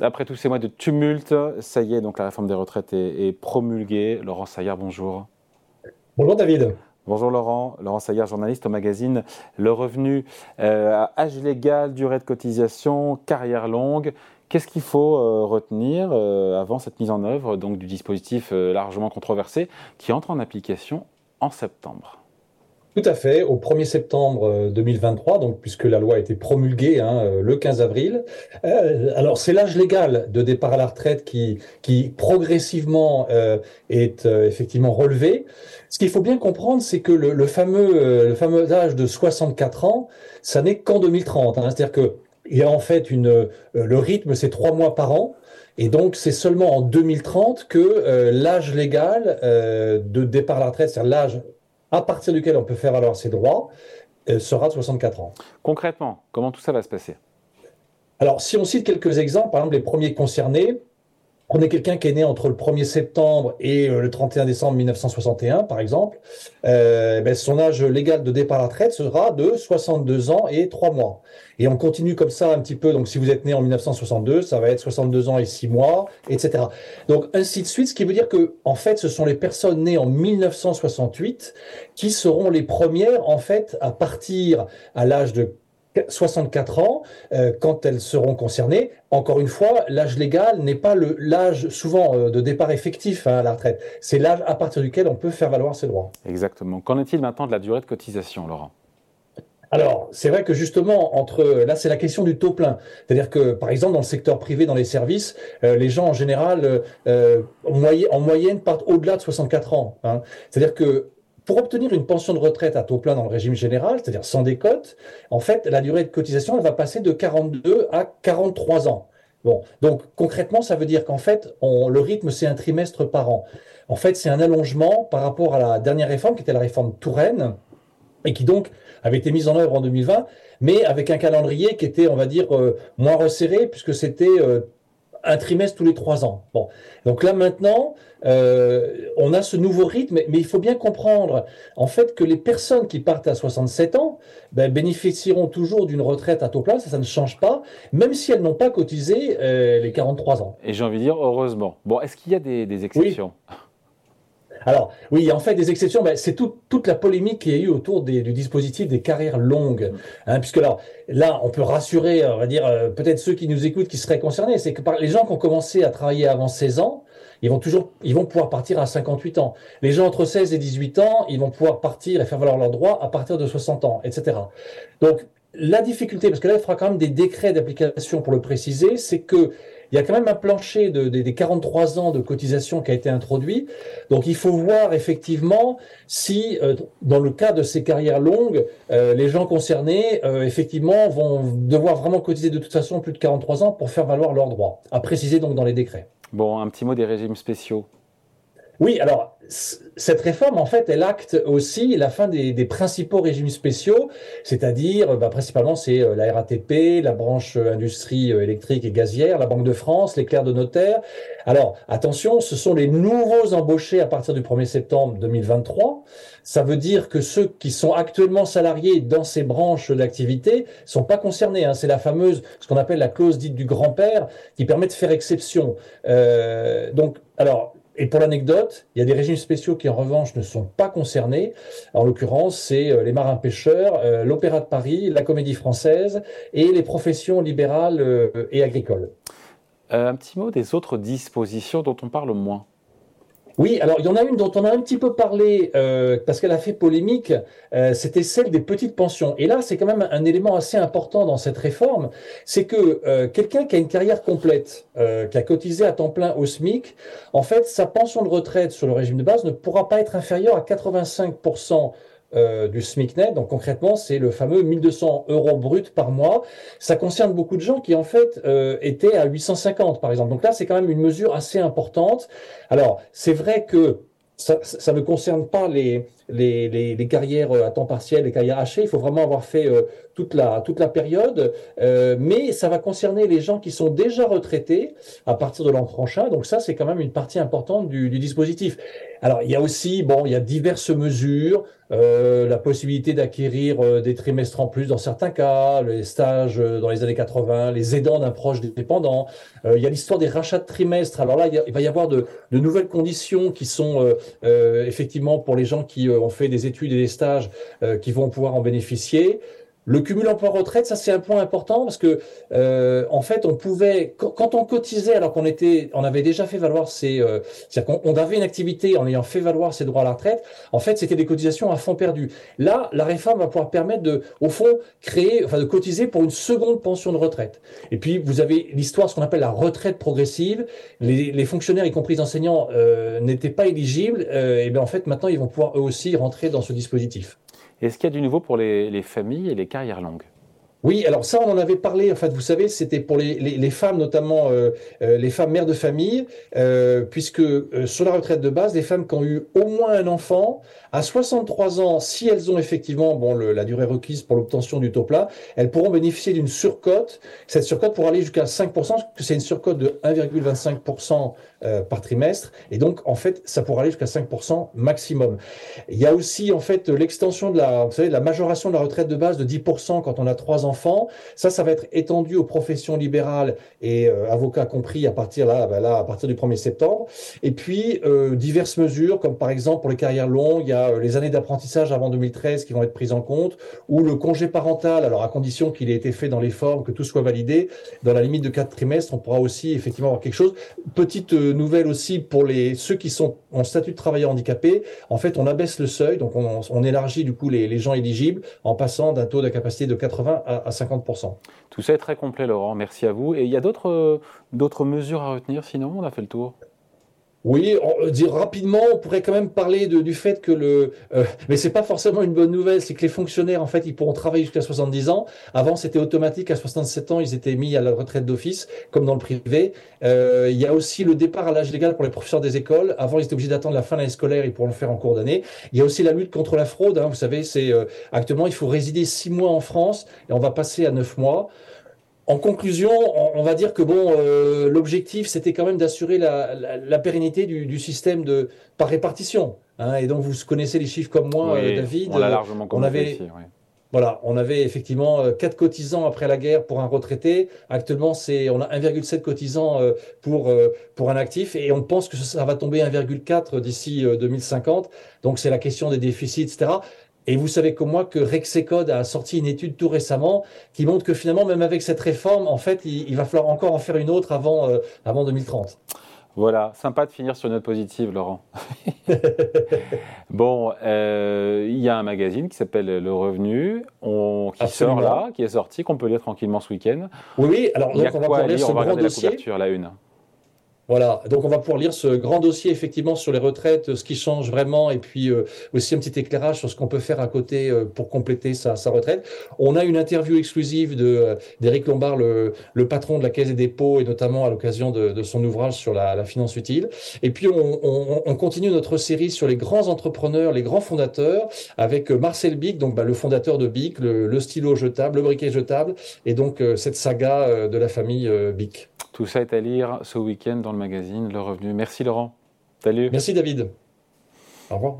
Après tous ces mois de tumulte, ça y est, donc la réforme des retraites est, promulguée. Laurent Saillard, bonjour. Bonjour David. Bonjour Laurent, Laurent Saillard, journaliste au magazine Le Revenu. Euh, âge légal, durée de cotisation, carrière longue. Qu'est-ce qu'il faut euh, retenir euh, avant cette mise en œuvre donc, du dispositif largement controversé qui entre en application en septembre? Tout à fait, au 1er septembre 2023, euh, donc puisque la loi a été promulguée hein, euh, le 15 avril. Euh, alors c'est l'âge légal de départ à la retraite qui, qui progressivement est effectivement relevé. Ce qu'il faut bien comprendre, c'est que le, fameux, le fameux âge de 64 ans, ça n'est qu'en 2030. Hein. C'est-à-dire que il y a en fait une, le rythme, c'est trois mois par an. Et donc, c'est seulement en 2030 que l'âge légal de départ à la retraite, c'est-à-dire l'âge à partir duquel on peut faire valoir ses droits, euh, sera de 64 ans. Concrètement, comment tout ça va se passer? Alors, si on cite quelques exemples, par exemple, les premiers concernés, est quelqu'un qui est né entre le 1er septembre et euh, le 31 décembre 1961, par exemple, euh, ben, son âge légal de départ à la retraite sera de 62 ans et 3 mois. Et on continue comme ça un petit peu. Donc, si vous êtes né en 1962, ça va être 62 ans et 6 mois, etc. Donc, ainsi de suite, ce qui veut dire que, en fait, ce sont les personnes nées en 1968 qui seront les premières, en fait, à partir à l'âge de 64 ans euh, quand elles seront concernées. Encore une fois, l'âge légal n'est pas l'âge souvent euh, de départ effectif hein, à la retraite. C'est l'âge à partir duquel on peut faire valoir ses droits. Exactement. Qu'en est-il maintenant de la durée de cotisation, Laurent? Alors, c'est vrai que justement, entre là, c'est la question du taux plein. C'est-à-dire que, par exemple, dans le secteur privé, dans les services, euh, les gens en général, en, moyenne, partent au-delà de 64 ans. Hein. C'est-à-dire que pour obtenir une pension de retraite à taux plein dans le régime général, c'est-à-dire sans décote, en fait, la durée de cotisation, elle va passer de 42 à 43 ans. Bon, donc concrètement, ça veut dire qu'en fait, le rythme, c'est un trimestre par an. En fait, c'est un allongement par rapport à la dernière réforme, qui était la réforme Touraine, et qui donc avait été mise en œuvre en 2020, mais avec un calendrier qui était, on va dire, euh, moins resserré, puisque c'était euh, un trimestre tous les trois ans. Bon, donc là maintenant, euh, on a ce nouveau rythme, mais il faut bien comprendre en fait que les personnes qui partent à 67 ans ben, bénéficieront toujours d'une retraite à taux plein, ça, ça, ne change pas, même si elles n'ont pas cotisé euh, les 43 ans. Et j'ai envie de dire heureusement. Bon, est-ce qu'il y a des, exceptions? Alors, oui, en fait, des exceptions, ben, c'est toute la polémique qu'il y a eu autour du dispositif des carrières longues. Hein, puisque là, on peut rassurer, on va dire, euh, peut-être ceux qui nous écoutent qui seraient concernés, c'est que les gens qui ont commencé à travailler avant 16 ans, ils vont toujours, ils vont pouvoir partir à 58 ans. Les gens entre 16 et 18 ans, ils vont pouvoir partir et faire valoir leurs droits à partir de 60 ans, etc. Donc, la difficulté, parce que là, il fera quand même des décrets d'application pour le préciser, c'est que il y a quand même un plancher de, des 43 ans de cotisation qui a été introduit. Donc il faut voir effectivement si, euh, dans le cas de ces carrières longues, euh, les gens concernés, euh, effectivement, vont devoir vraiment cotiser de toute façon plus de 43 ans pour faire valoir leurs droits. À préciser donc dans les décrets. Bon, un petit mot des régimes spéciaux. Oui, alors cette réforme, en fait, elle acte aussi la fin des, principaux régimes spéciaux, c'est-à-dire bah, principalement c'est euh, la RATP, la branche euh, industrie euh, électrique et gazière, la Banque de France, les clercs de notaire. Alors attention, ce sont les nouveaux embauchés à partir du 1er septembre 2023. Ça veut dire que ceux qui sont actuellement salariés dans ces branches d'activité sont pas concernés. Hein. C'est la fameuse, ce qu'on appelle la clause dite du grand-père, qui permet de faire exception. donc, alors et pour l'anecdote, il y a des régimes spéciaux qui en revanche ne sont pas concernés. En l'occurrence, c'est euh, les marins-pêcheurs, euh, l'Opéra de Paris, la Comédie Française et les professions libérales euh, et agricoles. un petit mot des autres dispositions dont on parle moins. Oui, alors il y en a une dont on a un petit peu parlé euh, parce qu'elle a fait polémique, euh, c'était celle des petites pensions. Et là, c'est quand même un élément assez important dans cette réforme, c'est que euh, quelqu'un qui a une carrière complète, qui a cotisé à temps plein au SMIC, en fait, sa pension de retraite sur le régime de base ne pourra pas être inférieure à 85 euh, du SMIC net. Donc concrètement, c'est le fameux 1200 euros brut par mois. Ça concerne beaucoup de gens qui en fait euh, étaient à 850 par exemple. Donc là, c'est quand même une mesure assez importante. Alors c'est vrai que ça, ne concerne pas les, les, les, carrières à temps partiel, les carrières hachées. Il faut vraiment avoir fait toute, la, toute la période. mais ça va concerner les gens qui sont déjà retraités à partir de l'an prochain. Donc ça, c'est quand même une partie importante du dispositif. Alors, il y a aussi, bon, il y a diverses mesures, euh, la possibilité d'acquérir euh, des trimestres en plus dans certains cas, les stages euh, dans les années 80, les aidants d'un proche dépendant. il y a l'histoire des rachats de trimestres. Alors là, il, va y avoir de, de, nouvelles conditions qui sont effectivement pour les gens qui ont fait des études et des stages qui vont pouvoir en bénéficier. Le cumul emploi-retraite, ça c'est un point important parce que euh, en fait on pouvait quand on cotisait alors qu'on était, on avait déjà fait valoir ses, euh, c'est-à-dire qu'on avait une activité en ayant fait valoir ses droits à la retraite. En fait, c'était des cotisations à fond perdu. Là, la réforme va pouvoir permettre de, au fond, créer, enfin de cotiser pour une seconde pension de retraite. Et puis vous avez l'histoire, ce qu'on appelle la retraite progressive. Les, les fonctionnaires, y compris les enseignants, euh, n'étaient pas éligibles. Euh, et bien en fait maintenant ils vont pouvoir eux aussi rentrer dans ce dispositif. Est-ce qu'il y a du nouveau pour les, familles et les carrières longues? Oui, alors ça, on en avait parlé. En fait, vous savez, c'était pour les, femmes, notamment euh, euh, les femmes mères de famille, euh, puisque sur la retraite de base, les femmes qui ont eu au moins un enfant, à 63 ans, si elles ont effectivement bon, la durée requise pour l'obtention du taux plat, elles pourront bénéficier d'une surcote. Cette surcote pourra aller jusqu'à 5%, parce que c'est une surcote de 1,25% par trimestre. Et donc, en fait, ça pourra aller jusqu'à 5% maximum. Il y a aussi, en fait, l'extension de la, vous savez, la majoration de la retraite de base de 10% quand on a trois enfants ça, ça va être étendu aux professions libérales et euh, avocats compris à partir là, bah là, à partir du 1er septembre. Et puis euh, diverses mesures, comme par exemple pour les carrières longues, il y a euh, les années d'apprentissage avant 2013 qui vont être prises en compte, ou le congé parental, alors à condition qu'il ait été fait dans les formes, que tout soit validé, dans la limite de quatre trimestres, on pourra aussi effectivement avoir quelque chose. Petite nouvelle aussi pour les ceux qui sont en statut de travailleur handicapé. En fait, on abaisse le seuil, donc on, élargit du coup les, les gens éligibles en passant d'un taux d'incapacité de 80 à, à 50%. Tout ça est très complet, Laurent. Merci à vous. Et il y a d'autres mesures à retenir, sinon on a fait le tour oui, on, euh, dire rapidement, on pourrait quand même parler de, du fait que le, euh, mais c'est pas forcément une bonne nouvelle, c'est que les fonctionnaires en fait ils pourront travailler jusqu'à 70 ans. Avant c'était automatique, à 67 ans ils étaient mis à la retraite d'office, comme dans le privé. Euh, il y a aussi le départ à l'âge légal pour les professeurs des écoles. Avant ils étaient obligés d'attendre la fin de l'année scolaire, ils pourront le faire en cours d'année. Il y a aussi la lutte contre la fraude. Hein, vous savez, c'est euh, actuellement il faut résider six mois en France et on va passer à neuf mois. En conclusion, on, va dire que bon, euh, l'objectif, c'était quand même d'assurer la, pérennité du, système de par répartition. Hein. et donc, vous connaissez les chiffres comme moi, euh, David. On l'a largement on avait, Voilà, on avait effectivement 4 euh, cotisants après la guerre pour un retraité. Actuellement, c'est on a 1,7 cotisants pour pour un actif et on pense que ça va tomber 1,4 d'ici 2050. Donc, c'est la question des déficits, etc. Et vous savez comme moi que Rexecode a sorti une étude tout récemment qui montre que finalement, même avec cette réforme, en fait, il, va falloir encore en faire une autre avant, euh, avant 2030. Voilà, sympa de finir sur une note positive, Laurent. bon, euh, il y a un magazine qui s'appelle Le Revenu, on, qui sort là, qui est sorti, qu'on peut lire tranquillement ce week-end. Oui, oui. Alors, donc, on va ce on va la couverture, la une. Voilà, donc on va pouvoir lire ce grand dossier effectivement sur les retraites, ce qui change vraiment, et puis euh, aussi un petit éclairage sur ce qu'on peut faire à côté euh, pour compléter sa, sa, retraite. On a une interview exclusive de euh, d'Éric Lombard, le, le, patron de la Caisse des dépôts, et notamment à l'occasion de, de, son ouvrage sur la, la, finance utile. Et puis on, on, on, continue notre série sur les grands entrepreneurs, les grands fondateurs, avec Marcel Bic, donc bah, le fondateur de Bic, le, le, stylo jetable, le briquet jetable, et donc cette saga de la famille Bic. Tout ça est à lire ce week-end dans le magazine Le Revenu. Merci Laurent. Salut. Merci David. Au revoir.